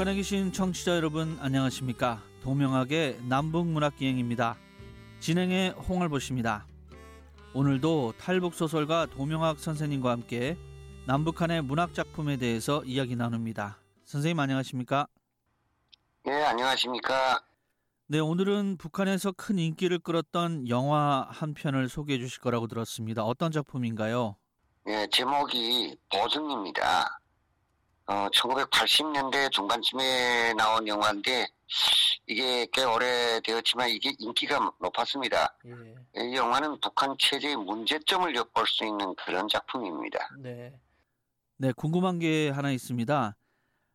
북한에 계신 청취자 여러분 안녕하십니까? 도명학의 남북문학기행입니다. 진행의 홍을보십니다. 오늘도 탈북 소설가 도명학 선생님과 함께 남북한의 문학 작품에 대해서 이야기 나눕니다. 선생님 안녕하십니까? 네, 안녕하십니까? 네, 오늘은 북한에서 큰 인기를 끌었던 영화 한 편을 소개해 주실 거라고 들었습니다. 어떤 작품인가요? 네, 제목이 보증입니다. 어, 1980년대 중반쯤에 나온 영화인데 이게 꽤 오래되었지만 이게 인기가 높았습니다. 예. 이 영화는 북한 체제의 문제점을 엿볼 수 있는 그런 작품입니다. 네. 네, 궁금한 게 하나 있습니다.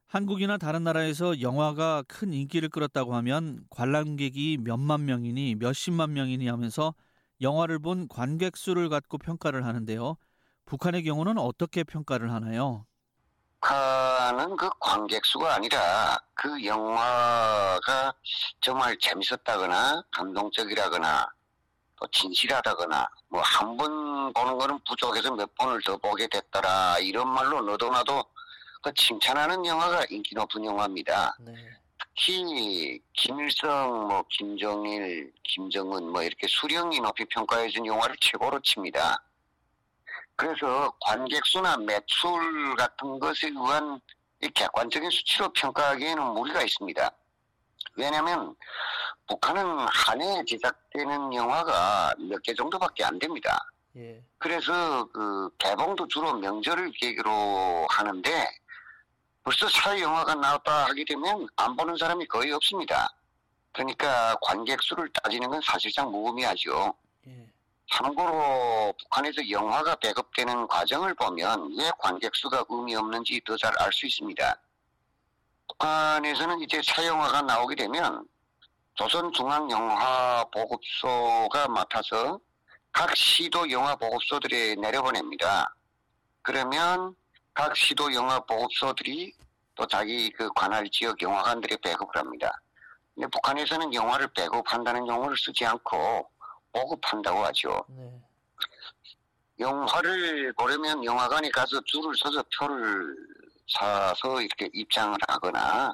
한국이나 다른 나라에서 영화가 큰 인기를 끌었다고 하면 관람객이 몇만 명이니 몇십만 명이니 하면서 영화를 본 관객 수를 갖고 평가를 하는데요. 북한의 경우는 어떻게 평가를 하나요? 북한은 그 관객 수가 아니라 그 영화가 정말 재밌었다거나 감동적이라거나 또 진실하다거나 뭐 한 번 보는 거는 부족해서 몇 번을 더 보게 됐더라 이런 말로 너도 나도 그 칭찬하는 영화가 인기 높은 영화입니다. 네. 특히 김일성, 뭐 김정일, 김정은 뭐 이렇게 수령이 높이 평가해준 영화를 최고로 칩니다. 그래서 관객 수나 매출 같은 것에 의한 이 객관적인 수치로 평가하기에는 무리가 있습니다. 왜냐하면 북한은 한해 제작되는 영화가 몇 개 정도밖에 안 됩니다. 예. 그래서 그 개봉도 주로 명절을 계기로 하는데 벌써 사회 영화가 나왔다 하게 되면 안 보는 사람이 거의 없습니다. 그러니까 관객 수를 따지는 건 사실상 무의미하죠. 예. 참고로 북한에서 영화가 배급되는 과정을 보면 왜 관객 수가 의미 없는지 더 잘 알 수 있습니다. 북한에서는 이제 사영화가 나오게 되면 조선중앙영화보급소가 맡아서 각 시도 영화보급소들에 내려보냅니다. 그러면 각 시도 영화보급소들이 또 자기 그 관할 지역 영화관들에 배급을 합니다. 근데 북한에서는 영화를 배급한다는 용어를 쓰지 않고 보급한다고 하죠. 네. 영화를 보려면 영화관에 가서 줄을 서서 표를 사서 이렇게 입장을 하거나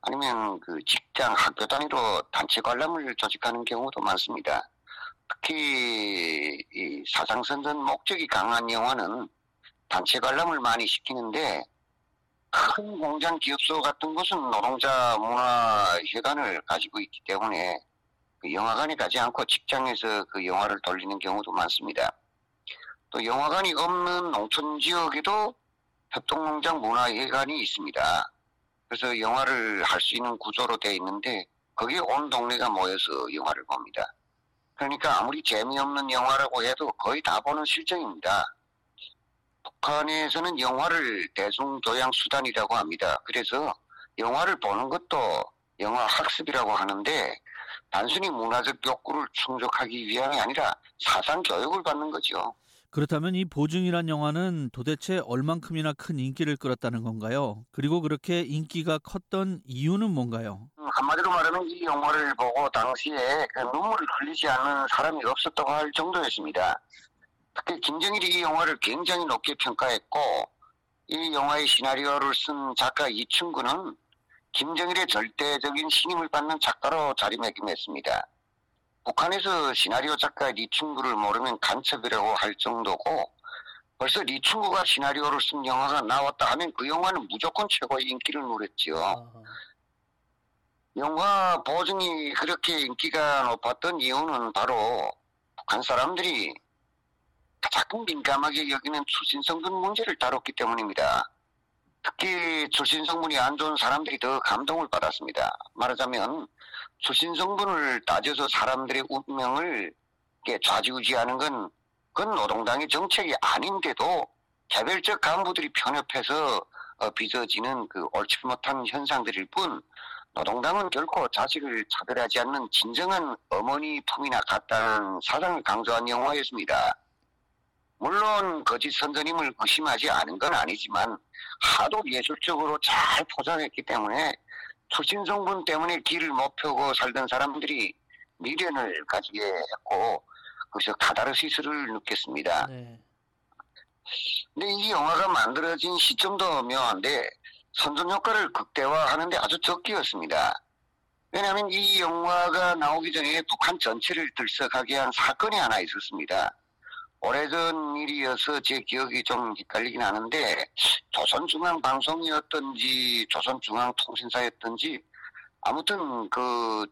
아니면 그 직장 학교 단위로 단체 관람을 조직하는 경우도 많습니다. 특히 이 사상선전 목적이 강한 영화는 단체 관람을 많이 시키는데 큰 공장 기업소 같은 곳은 노동자 문화회관을 가지고 있기 때문에 그 영화관에 가지 않고 직장에서 그 영화를 돌리는 경우도 많습니다. 또 영화관이 없는 농촌 지역에도 협동농장 문화회관이 있습니다. 그래서 영화를 할 수 있는 구조로 되어 있는데 거기에 온 동네가 모여서 영화를 봅니다. 그러니까 아무리 재미없는 영화라고 해도 거의 다 보는 실정입니다. 북한에서는 영화를 대중교양 수단이라고 합니다. 그래서 영화를 보는 것도 영화 학습이라고 하는데 단순히 문화적 욕구를 충족하기 위함이 아니라 사상 교육을 받는 거죠. 그렇다면 이 보증이란 영화는 도대체 얼만큼이나 큰 인기를 끌었다는 건가요? 그리고 그렇게 인기가 컸던 이유는 뭔가요? 음, 한마디로 말하면 이 영화를 보고 당시에 그 눈물을 흘리지 않는 사람이 없었다고 할 정도였습니다. 특히 김정일이 이 영화를 굉장히 높게 평가했고 이 영화의 시나리오를 쓴 작가 이춘구는 김정일의 절대적인 신임을 받는 작가로 자리매김했습니다. 북한에서 시나리오 작가 리춘구를 모르면 간첩이라고 할 정도고 벌써 리춘구가 시나리오를 쓴 영화가 나왔다 하면 그 영화는 무조건 최고의 인기를 누렸지요. 영화 보증이 그렇게 인기가 높았던 이유는 바로 북한 사람들이 가장 민감하게 여기는 출신성분 문제를 다뤘기 때문입니다. 특히 출신 성분이 안 좋은 사람들이 더 감동을 받았습니다. 말하자면 출신 성분을 따져서 사람들의 운명을 좌지우지하는 건 그건 노동당의 정책이 아닌데도 개별적 간부들이 편협해서 어, 빚어지는 그 옳지 못한 현상들일 뿐 노동당은 결코 자식을 차별하지 않는 진정한 어머니 품이나 같다는 사상을 강조한 영화였습니다. 물론 거짓 선생님을 의심하지 않은 건 아니지만 하도 예술적으로 잘 포장했기 때문에 출신 성분 때문에 길을 못 펴고 살던 사람들이 미련을 가지게 했고 거기서 카다르시스를 느꼈습니다. 네. 근데 이 영화가 만들어진 시점도 묘한데 선전 효과를 극대화하는데 아주 적기였습니다. 왜냐하면 이 영화가 나오기 전에 북한 전체를 들썩하게 한 사건이 하나 있었습니다. 오래전 일이어서 제 기억이 좀 헷갈리긴 하는데 조선중앙방송이었던지 조선중앙통신사였던지 아무튼 그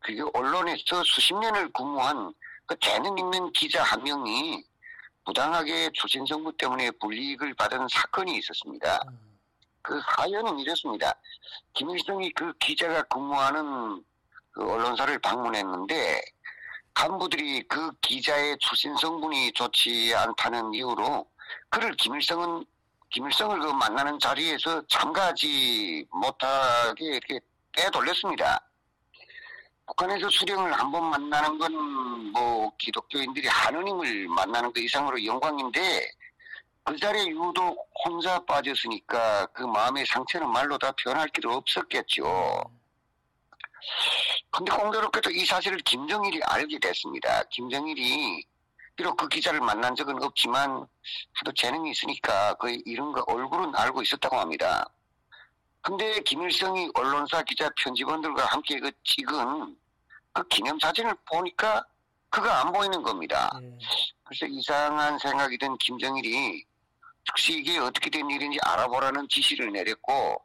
그게 언론에서 수십 년을 근무한 그 재능 있는 기자 한 명이 부당하게 조신정부 때문에 불이익을 받은 사건이 있었습니다. 그 사연은 이렇습니다. 김일성이 그 기자가 근무하는 그 언론사를 방문했는데 간부들이 그 기자의 출신 성분이 좋지 않다는 이유로 그를 김일성은 김일성을 그 만나는 자리에서 참가하지 못하게 이렇게 빼돌렸습니다. 북한에서 수령을 한 번 만나는 건 뭐 기독교인들이 하느님을 만나는 것 이상으로 영광인데 그 자리에 유독 혼자 빠졌으니까 그 마음의 상처는 말로 다 표현할 길이 없었겠죠. 근데 공교롭게도 이 사실을 김정일이 알게 됐습니다. 김정일이 비록 그 기자를 만난 적은 없지만 하도 재능이 있으니까 그 이런 거 얼굴은 알고 있었다고 합니다. 근데 김일성이 언론사 기자 편집원들과 함께 그 찍은 그 기념사진을 보니까 그가 안 보이는 겁니다. 예. 그래서 이상한 생각이 든 김정일이 즉시 이게 어떻게 된 일인지 알아보라는 지시를 내렸고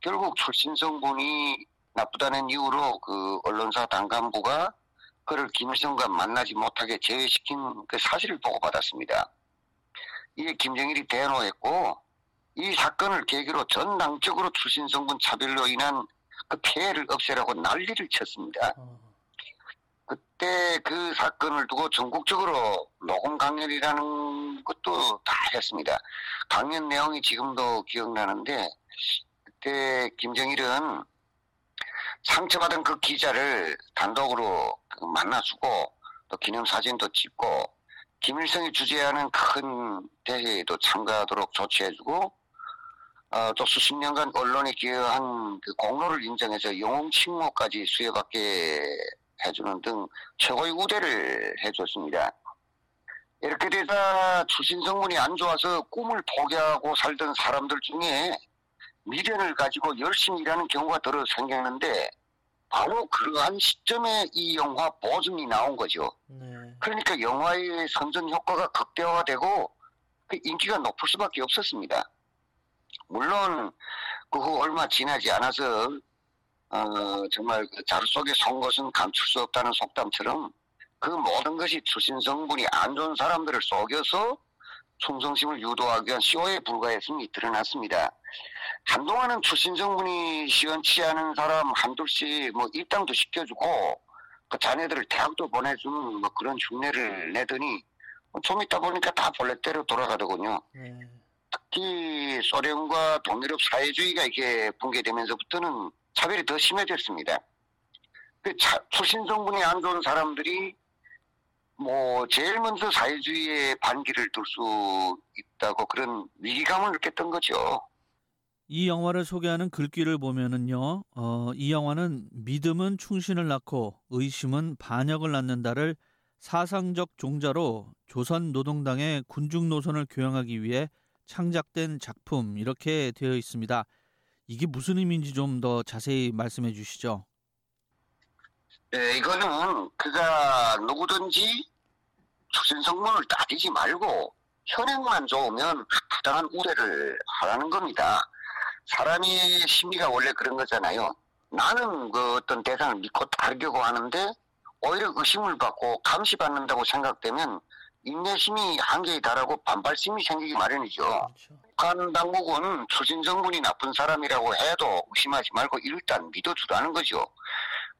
결국 출신 성분이 나쁘다는 이유로 그 언론사 당간부가 그를 김일성과 만나지 못하게 제외시킨 그 사실을 보고받았습니다. 이에 김정일이 대노했고 이 사건을 계기로 전당적으로 출신 성분 차별로 인한 그 피해를 없애라고 난리를 쳤습니다. 어. 그때 그 사건을 두고 전국적으로 녹음 강연이라는 것도 다 했습니다. 강연 내용이 지금도 기억나는데 그때 김정일은 상처받은 그 기자를 단독으로 그 만나주고 또 기념사진도 찍고 김일성이 주재하는 큰 대회에도 참가하도록 조치해주고 어, 또 수십 년간 언론에 기여한 그 공로를 인정해서 영웅 칭호까지 수여받게 해주는 등 최고의 우대를 해줬습니다. 이렇게 되다 출신 성분이 안 좋아서 꿈을 포기하고 살던 사람들 중에 미련을 가지고 열심히 일하는 경우가 들어 생겼는데 바로 그러한 시점에 이 영화 보증이 나온 거죠. 네. 그러니까 영화의 선전 효과가 극대화되고 그 인기가 높을 수밖에 없었습니다. 물론 그 후 얼마 지나지 않아서 어, 정말 그 자루 속에 선 것은 감출 수 없다는 속담처럼 그 모든 것이 출신 성분이 안 좋은 사람들을 속여서 충성심을 유도하기 위한 쇼에 불과했음이 드러났습니다. 한동안은 출신 성분이 시원치 않은 사람 한둘씩 뭐 입당도 시켜주고 그 자녀들을 대학도 보내주는 뭐 그런 흉내를 내더니 뭐좀 있다 보니까 다 본래대로 돌아가더군요. 네. 특히 소련과 동유럽 사회주의가 이렇게 붕괴되면서부터는 차별이 더 심해졌습니다. 그 차- 출신 성분이 안 좋은 사람들이 뭐 제일 먼저 사회주의의 반기를 둘 수 있다고 그런 위기감을 느꼈던 거죠. 이 영화를 소개하는 글귀를 보면은요, 어, 이 영화는 믿음은 충신을 낳고 의심은 반역을 낳는다를 사상적 종자로 조선 노동당의 군중 노선을 교양하기 위해 창작된 작품 이렇게 되어 있습니다. 이게 무슨 의미인지 좀 더 자세히 말씀해 주시죠. 예, 이거는 그가 누구든지 출신 성분을 따지지 말고 현행만 좋으면 부당한 우대를 하라는 겁니다. 사람의 심리가 원래 그런 거잖아요. 나는 그 어떤 대상을 믿고 따르려고 하는데 오히려 의심을 받고 감시받는다고 생각되면 인내심이 한계에 달하고 반발심이 생기기 마련이죠. 그렇죠. 북한 당국은 출신 정분이 나쁜 사람이라고 해도 의심하지 말고 일단 믿어주라는 거죠.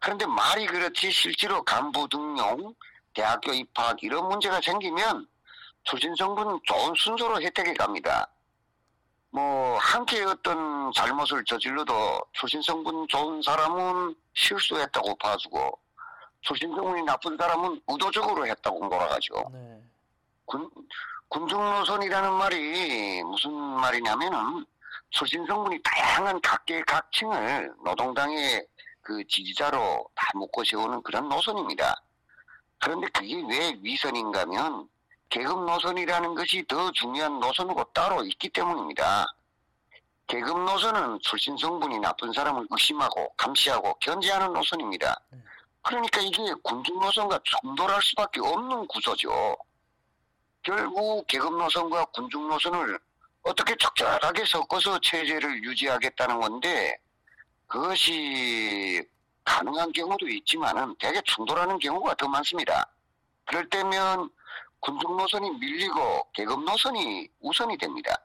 그런데 말이 그렇지 실제로 간부 등용, 대학교 입학 이런 문제가 생기면 출신 정분은 좋은 순서로 혜택에 갑니다. 뭐 함께 어떤 잘못을 저질러도 출신 성분 좋은 사람은 실수했다고 봐주고 출신 성분이 나쁜 사람은 의도적으로 했다고 몰아가죠. 네. 군, 군중노선이라는 말이 무슨 말이냐면은 출신 성분이 다양한 각계 각층을 노동당의 그 지지자로 다 묶어 세우는 그런 노선입니다. 그런데 그게 왜 위선인가 하면 계급 노선이라는 것이 더 중요한 노선으로 따로 있기 때문입니다. 계급 노선은 출신 성분이 나쁜 사람을 의심하고 감시하고 견제하는 노선입니다. 네. 그러니까 이게 군중 노선과 충돌할 수밖에 없는 구조죠. 결국 계급 노선과 군중 노선을 어떻게 적절하게 섞어서 체제를 유지하겠다는 건데 그것이 가능한 경우도 있지만은 대개 충돌하는 경우가 더 많습니다. 그럴 때면 군중 노선이 밀리고 계급 노선이 우선이 됩니다.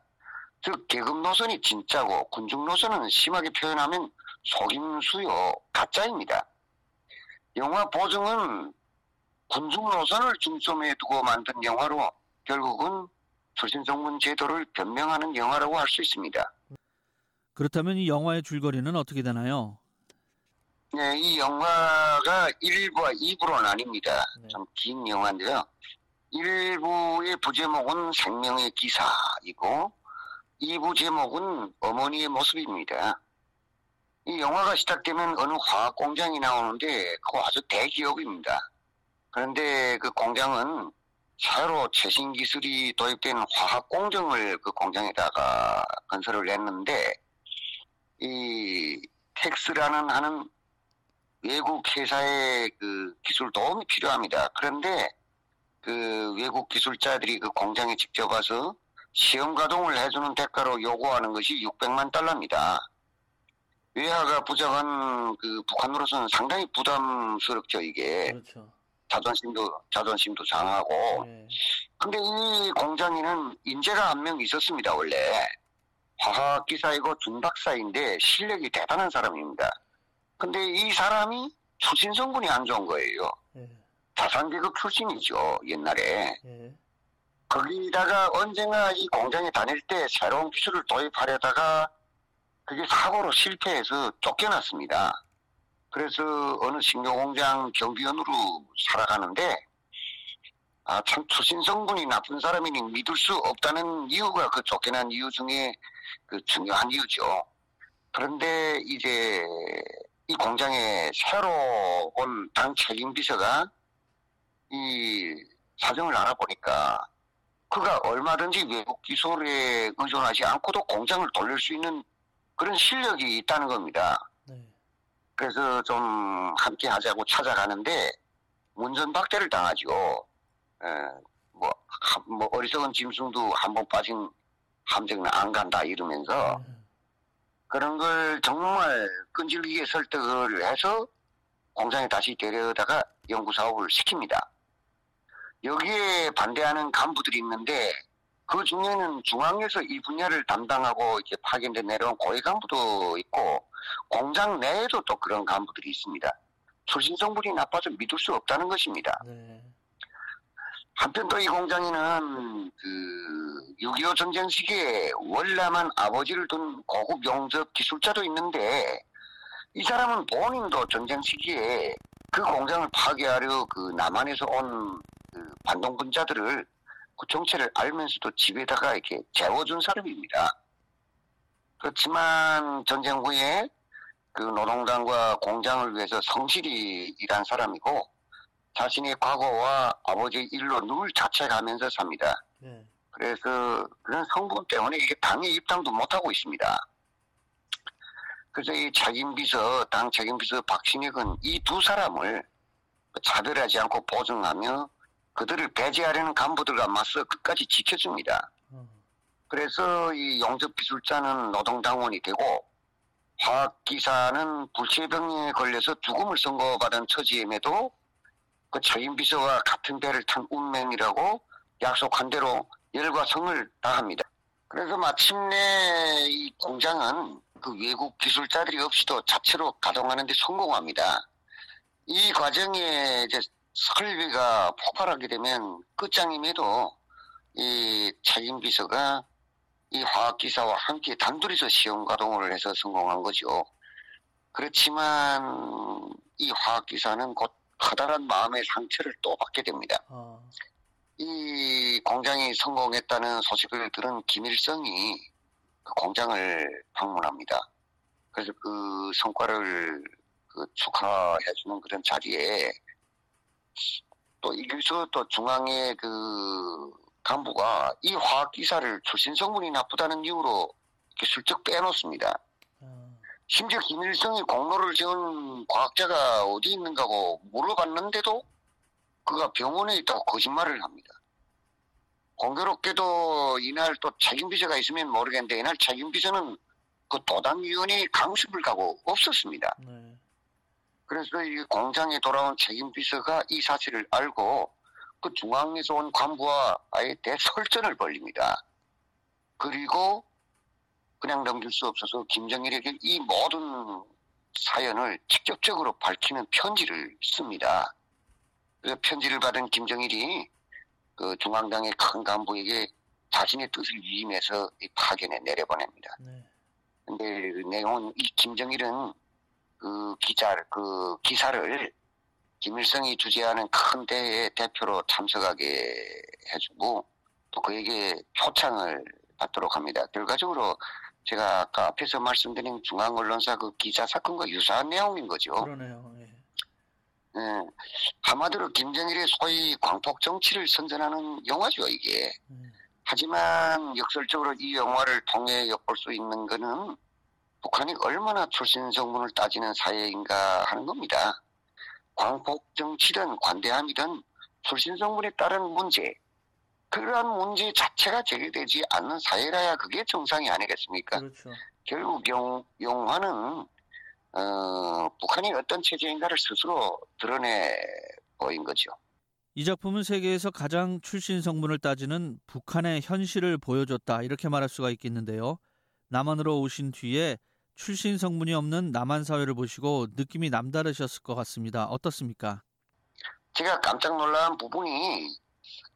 즉 계급 노선이 진짜고 군중 노선은 심하게 표현하면 속임수요 가짜입니다. 영화 보증은 군중 노선을 중점에 두고 만든 영화로 결국은 출신성분 제도를 변명하는 영화라고 할 수 있습니다. 그렇다면 이 영화의 줄거리는 어떻게 되나요? 네, 이 영화가 1부와 2부로 나뉩니다. 네. 좀긴 영화인데요. 1부의 부제목은 생명의 기사이고 2부 제목은 어머니의 모습입니다. 이 영화가 시작되면 어느 화학 공장이 나오는데 그거 아주 대기업입니다. 그런데 그 공장은 새로 최신 기술이 도입된 화학 공정을 그 공장에다가 건설을 했는데 이 텍스라는 하는 외국 회사의 그 기술 도움이 필요합니다. 그런데 그 외국 기술자들이 그 공장에 직접 와서 시험 가동을 해주는 대가로 요구하는 것이 600만 달러입니다. 외화가 부정한 그 북한으로서는 상당히 부담스럽죠 이게 그렇죠. 자존심도 자존심도 상하고 네. 근데 이 공장에는 인재가 한 명 있었습니다 원래 화학 기사이고 준박사인데 실력이 대단한 사람입니다. 근데 이 사람이 성분이 안 좋은 거예요. 예. 자산계급 출신이죠 옛날에 예. 거기다가 언젠가 이 공장에 다닐 때 새로운 기술을 도입하려다가 그게 사고로 실패해서 쫓겨났습니다. 그래서 어느 식료공장 경비원으로 살아가는데 아참 출신 성분이 나쁜 사람이니 믿을 수 없다는 이유가 그 쫓겨난 이유 중에 그 중요한 이유죠. 그런데 이제 이 공장에 새로 온 당 책임 비서가 이 사정을 알아보니까 그가 얼마든지 외국 기술에 의존하지 않고도 공장을 돌릴 수 있는 그런 실력이 있다는 겁니다. 네. 그래서 좀 함께 하자고 찾아가는데 문전박대를 당하죠. 에, 뭐, 한- 뭐 어리석은 짐승도 한 번 빠진 함정은 안 간다 이러면서 음. 그런 걸 정말 끈질기게 설득을 해서 공장에 다시 데려다가 연구 사업을 시킵니다. 여기에 반대하는 간부들이 있는데 그 중에는 중앙에서 이 분야를 담당하고 이제 파견돼 내려온 고위 간부도 있고 공장 내에도 또 그런 간부들이 있습니다. 출신 성분이 나빠서 믿을 수 없다는 것입니다. 네. 한편 또 이 공장에는 그 6.25 전쟁 시기에 월남한 아버지를 둔 고급 용접 기술자도 있는데 이 사람은 본인도 전쟁 시기에 그 공장을 파괴하려 그 남한에서 온그 반동 분자들을 그 정체를 알면서도 집에다가 이렇게 재워준 사람입니다. 그렇지만 전쟁 후에 그 노동당과 공장을 위해서 성실히 일한 사람이고 자신의 과거와 아버지의 일로 늘 자책하면서 삽니다. 네. 그래서 그런 성분 때문에 이게 당에 입당도 못하고 있습니다. 그래서 이 책임비서, 당 책임비서 박신익은 이 두 사람을 차별하지 않고 보증하며 그들을 배제하려는 간부들과 맞서 끝까지 지켜줍니다. 어. 그래서 이 용접기술자는 노동당원이 되고 화학기사는 불치병에 걸려서 죽음을 선고받은 처지임에도 그 책임비서와 같은 배를 탄 운명이라고 약속한 대로 열과 성을 다합니다. 그래서 마침내 이 공장은 그 외국 기술자들이 없이도 자체로 가동하는데 성공합니다. 이 과정에 이제 설비가 폭발하게 되면 끝장임에도 이 책임비서가 이 화학기사와 함께 단둘이서 시험 가동을 해서 성공한 거죠. 그렇지만 이 화학기사는 곧 커다란 마음의 상처를 또 받게 됩니다. 아. 이 공장이 성공했다는 소식을 들은 김일성이 그 공장을 방문합니다. 그래서 그 성과를 그 축하해주는 그런 자리에 또 여기서 또 중앙의 그 간부가 이 화학 기사를 출신 성분이 나쁘다는 이유로 슬쩍 빼놓습니다. 아, 심지어 김일성이 공로를 지은 과학자가 어디 있는가고 물어봤는데도 그가 병원에 있다고 거짓말을 합니다. 공교롭게도 이날 또 책임비서가 있으면 모르겠는데 이날 책임비서는 그 도당위원회 강습을 가고 없었습니다. 네. 그래서 이 공장에 돌아온 책임 비서가 이 사실을 알고 그 중앙에서 온 간부와 아예 대설전을 벌립니다. 그리고 그냥 넘길 수 없어서 김정일에게 이 모든 사연을 직접적으로 밝히는 편지를 씁니다. 그 편지를 받은 김정일이 그 중앙당의 큰 간부에게 자신의 뜻을 위임해서 이 파견에 내려보냅니다. 네. 근데 그 내용은 이 김정일은 그 기자 그 기사를 김일성이 주재하는 큰 대회에 대표로 참석하게 해주고 또 그에게 표창을 받도록 합니다. 결과적으로 제가 아까 앞에서 말씀드린 중앙 언론사 그 기자 사건과 유사한 내용인 거죠. 그러네요. 예. 예, 한마디로 김정일의 소위 광폭 정치를 선전하는 영화죠 이게. 네. 하지만 역설적으로 이 영화를 통해 엿볼 수 있는 것은 북한이 얼마나 출신 성분을 따지는 사회인가 하는 겁니다. 광폭 정치든 관대함이든 출신 성분에 따른 문제, 그러한 문제 자체가 제기되지 않는 사회라야 그게 정상이 아니겠습니까? 그렇죠. 결국 영, 영화는 어, 북한이 어떤 체제인가를 스스로 드러내 보인 거죠. 이 작품은 세계에서 가장 출신 성분을 따지는 북한의 현실을 보여줬다 이렇게 말할 수가 있겠는데요. 남한으로 오신 뒤에 출신 성분이 없는 남한 사회를 보시고 느낌이 남다르셨을 것 같습니다. 어떻습니까? 제가 깜짝 놀란 부분이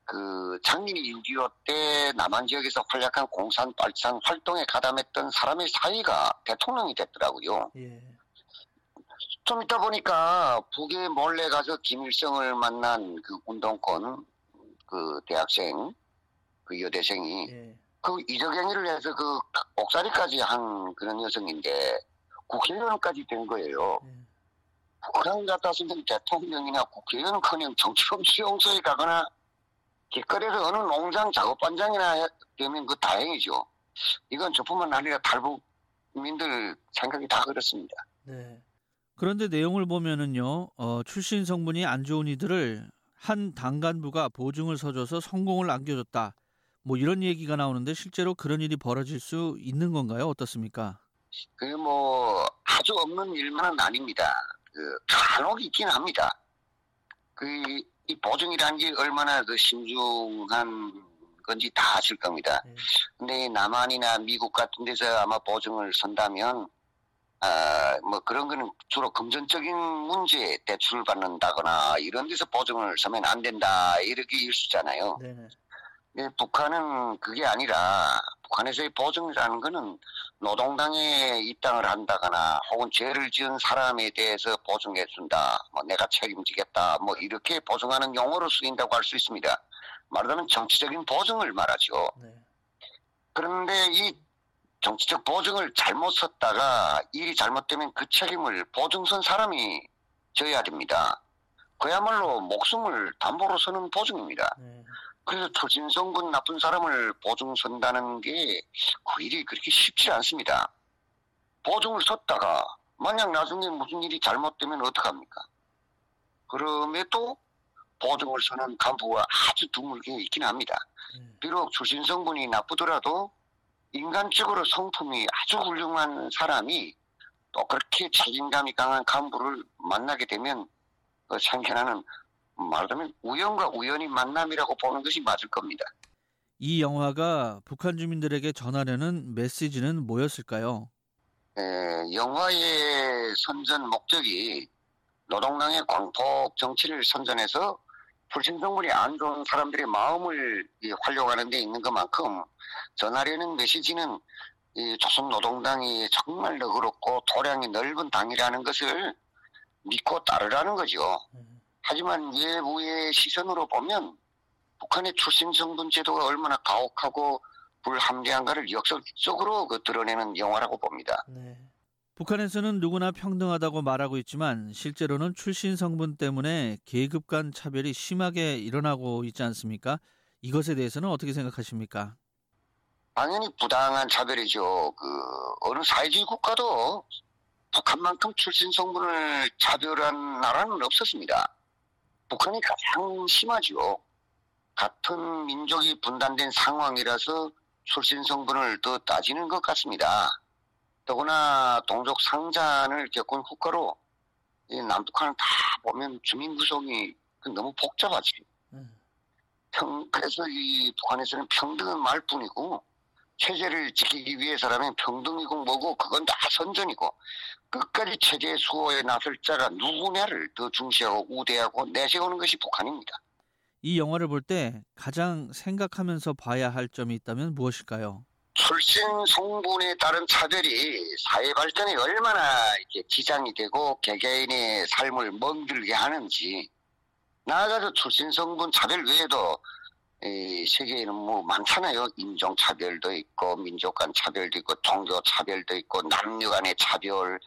그 장민이 6.25때 남한 지역에서 활약한 공산 빨상 활동에 가담했던 사람의 사이가 대통령이 됐더라고요. 예. 좀 있다 보니까 북에 몰래 가서 김일성을 만난 그 운동권 그 대학생 그 여대생이 예. 그 이적행위를 해서 그 옥살이까지 한 그런 여성인데 국회의원까지 된 거예요. 예. 북한 같았으면 대통령이나 국회의원은커녕 정치범 수용소에 가거나 길거리에서 어느 농장 작업반장이나 되면 그 다행이죠. 이건 저뿐만 아니라 탈북민들 생각이 다 그렇습니다. 네. 그런데 내용을 보면은요, 어, 출신 성분이 안 좋은 이들을 한 당 간부가 보증을 서줘서 성공을 안겨줬다. 뭐 이런 얘기가 나오는데 실제로 그런 일이 벌어질 수 있는 건가요? 어떻습니까? 그 뭐 아주 없는 일만은 아닙니다. 그 간혹 있긴 합니다. 그 이 보증이라는 게 얼마나 그 신중한 건지 다 아실 겁니다. 네. 근데 남한이나 미국 같은 데서 아마 보증을 선다면 아, 뭐 그런 거는 주로 금전적인 문제에 대출을 받는다거나 이런 데서 보증을 서면 안 된다 이렇게 일수잖아요. 네 네. 네, 북한은 그게 아니라 북한에서의 보증이라는 거는 노동당에 입당을 한다거나 혹은 죄를 지은 사람에 대해서 보증해 준다. 뭐 내가 책임지겠다. 뭐 이렇게 보증하는 용어로 쓰인다고 할 수 있습니다. 말하자면 정치적인 보증을 말하죠. 네. 그런데 이 정치적 보증을 잘못 썼다가 일이 잘못되면 그 책임을 보증 선 사람이 져야 됩니다. 그야말로 목숨을 담보로 서는 보증입니다. 네. 그래서 초진성분 나쁜 사람을 보증 선다는 게 그 일이 그렇게 쉽지 않습니다. 보증을 섰다가 만약 나중에 무슨 일이 잘못되면 어떡합니까? 그럼에도 보증을 서는 간부가 아주 드물게 있긴 합니다. 네. 비록 성분이 나쁘더라도 인간적으로 성품이 아주 훌륭한 사람이 또 그렇게 책임감이 강한 간부를 만나게 되면 그 생겨나는 말하자면 우연과 우연히 만남이라고 보는 것이 맞을 겁니다. 이 영화가 북한 주민들에게 전하려는 메시지는 뭐였을까요? 에, 영화의 선전 목적이 노동당의 광폭 정치를 선전해서 출신 성분이 안 좋은 사람들의 마음을 이 활용하는 데 있는 것만큼 전하려는 메시지는 이 조선 노동당이 정말 너그럽고 도량이 넓은 당이라는 것을 믿고 따르라는 거죠. 네. 하지만 예부의 시선으로 보면 북한의 출신 성분 제도가 얼마나 가혹하고 불합리한가를 역설적으로 그 드러내는 영화라고 봅니다. 네. 북한에서는 누구나 평등하다고 말하고 있지만 실제로는 출신 성분 때문에 계급 간 차별이 심하게 일어나고 있지 않습니까? 이것에 대해서는 어떻게 생각하십니까? 당연히 부당한 차별이죠. 그 어느 사회주의 국가도 북한만큼 출신 성분을 차별한 나라는 없었습니다. 북한이 가장 심하죠. 같은 민족이 분단된 상황이라서 출신 성분을 더 따지는 것 같습니다. 더구나 동족 상잔을 겪은 국가로 이 남북한을 다 보면 주민 구성이 너무 복잡하지. 음. 평, 그래서 이 북한에서는 평등은 말뿐이고 체제를 지키기 위해서라면 평등이고 뭐고 그건 다 선전이고 끝까지 체제 수호에 나설 자가 누구냐를 더 중시하고 우대하고 내세우는 것이 북한입니다. 이 영화를 볼 때 가장 생각하면서 봐야 할 점이 있다면 무엇일까요? 출신 성분에 따른 차별이 사회 발전에 얼마나 이렇게 지장이 되고 개개인의 삶을 멍들게 하는지 나아가서 출신 성분 차별 외에도 이 세계에는 뭐 많잖아요. 인종 차별도 있고 민족 간 차별도 있고 종교 차별도 있고 남녀 간의 차별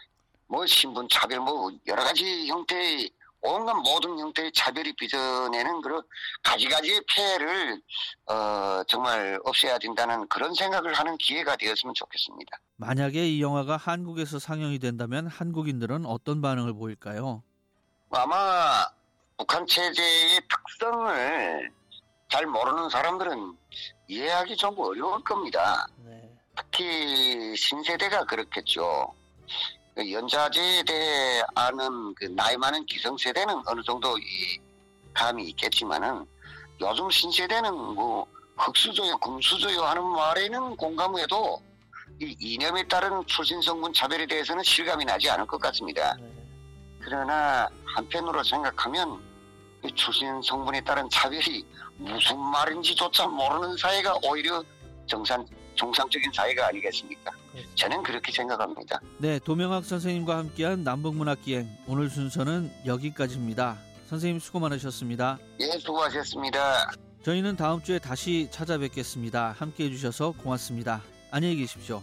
뭐 신분 차별 뭐 여러 가지 형태의 온갖 모든 형태의 차별이 빚어내는 그런 가지가지의 폐해를 어, 정말 없애야 된다는 그런 생각을 하는 기회가 되었으면 좋겠습니다. 만약에 이 영화가 한국에서 상영이 된다면 한국인들은 어떤 반응을 보일까요? 아마 북한 체제의 특성을 잘 모르는 사람들은 이해하기 좀 어려울 겁니다. 네. 특히 신세대가 그렇겠죠. 그 연자제에 대해 아는 그 나이 많은 기성세대는 어느 정도 이 감이 있겠지만은 요즘 신세대는 뭐 흑수저요, 금수저요 하는 말에는 공감해도 이 이념에 따른 출신 성분 차별에 대해서는 실감이 나지 않을 것 같습니다. 그러나 한편으로 생각하면 이 출신 성분에 따른 차별이 무슨 말인지조차 모르는 사회가 오히려 정상 정상적인 사회가 아니겠습니까? 저는 그렇게 생각합니다. 네, 도명학 선생님과 함께한 남북문학기행 오늘 순서는 여기까지입니다. 선생님 수고 많으셨습니다. 예, 수고하셨습니다. 저희는 다음 주에 다시 찾아뵙겠습니다. 함께 해주셔서 고맙습니다. 안녕히 계십시오.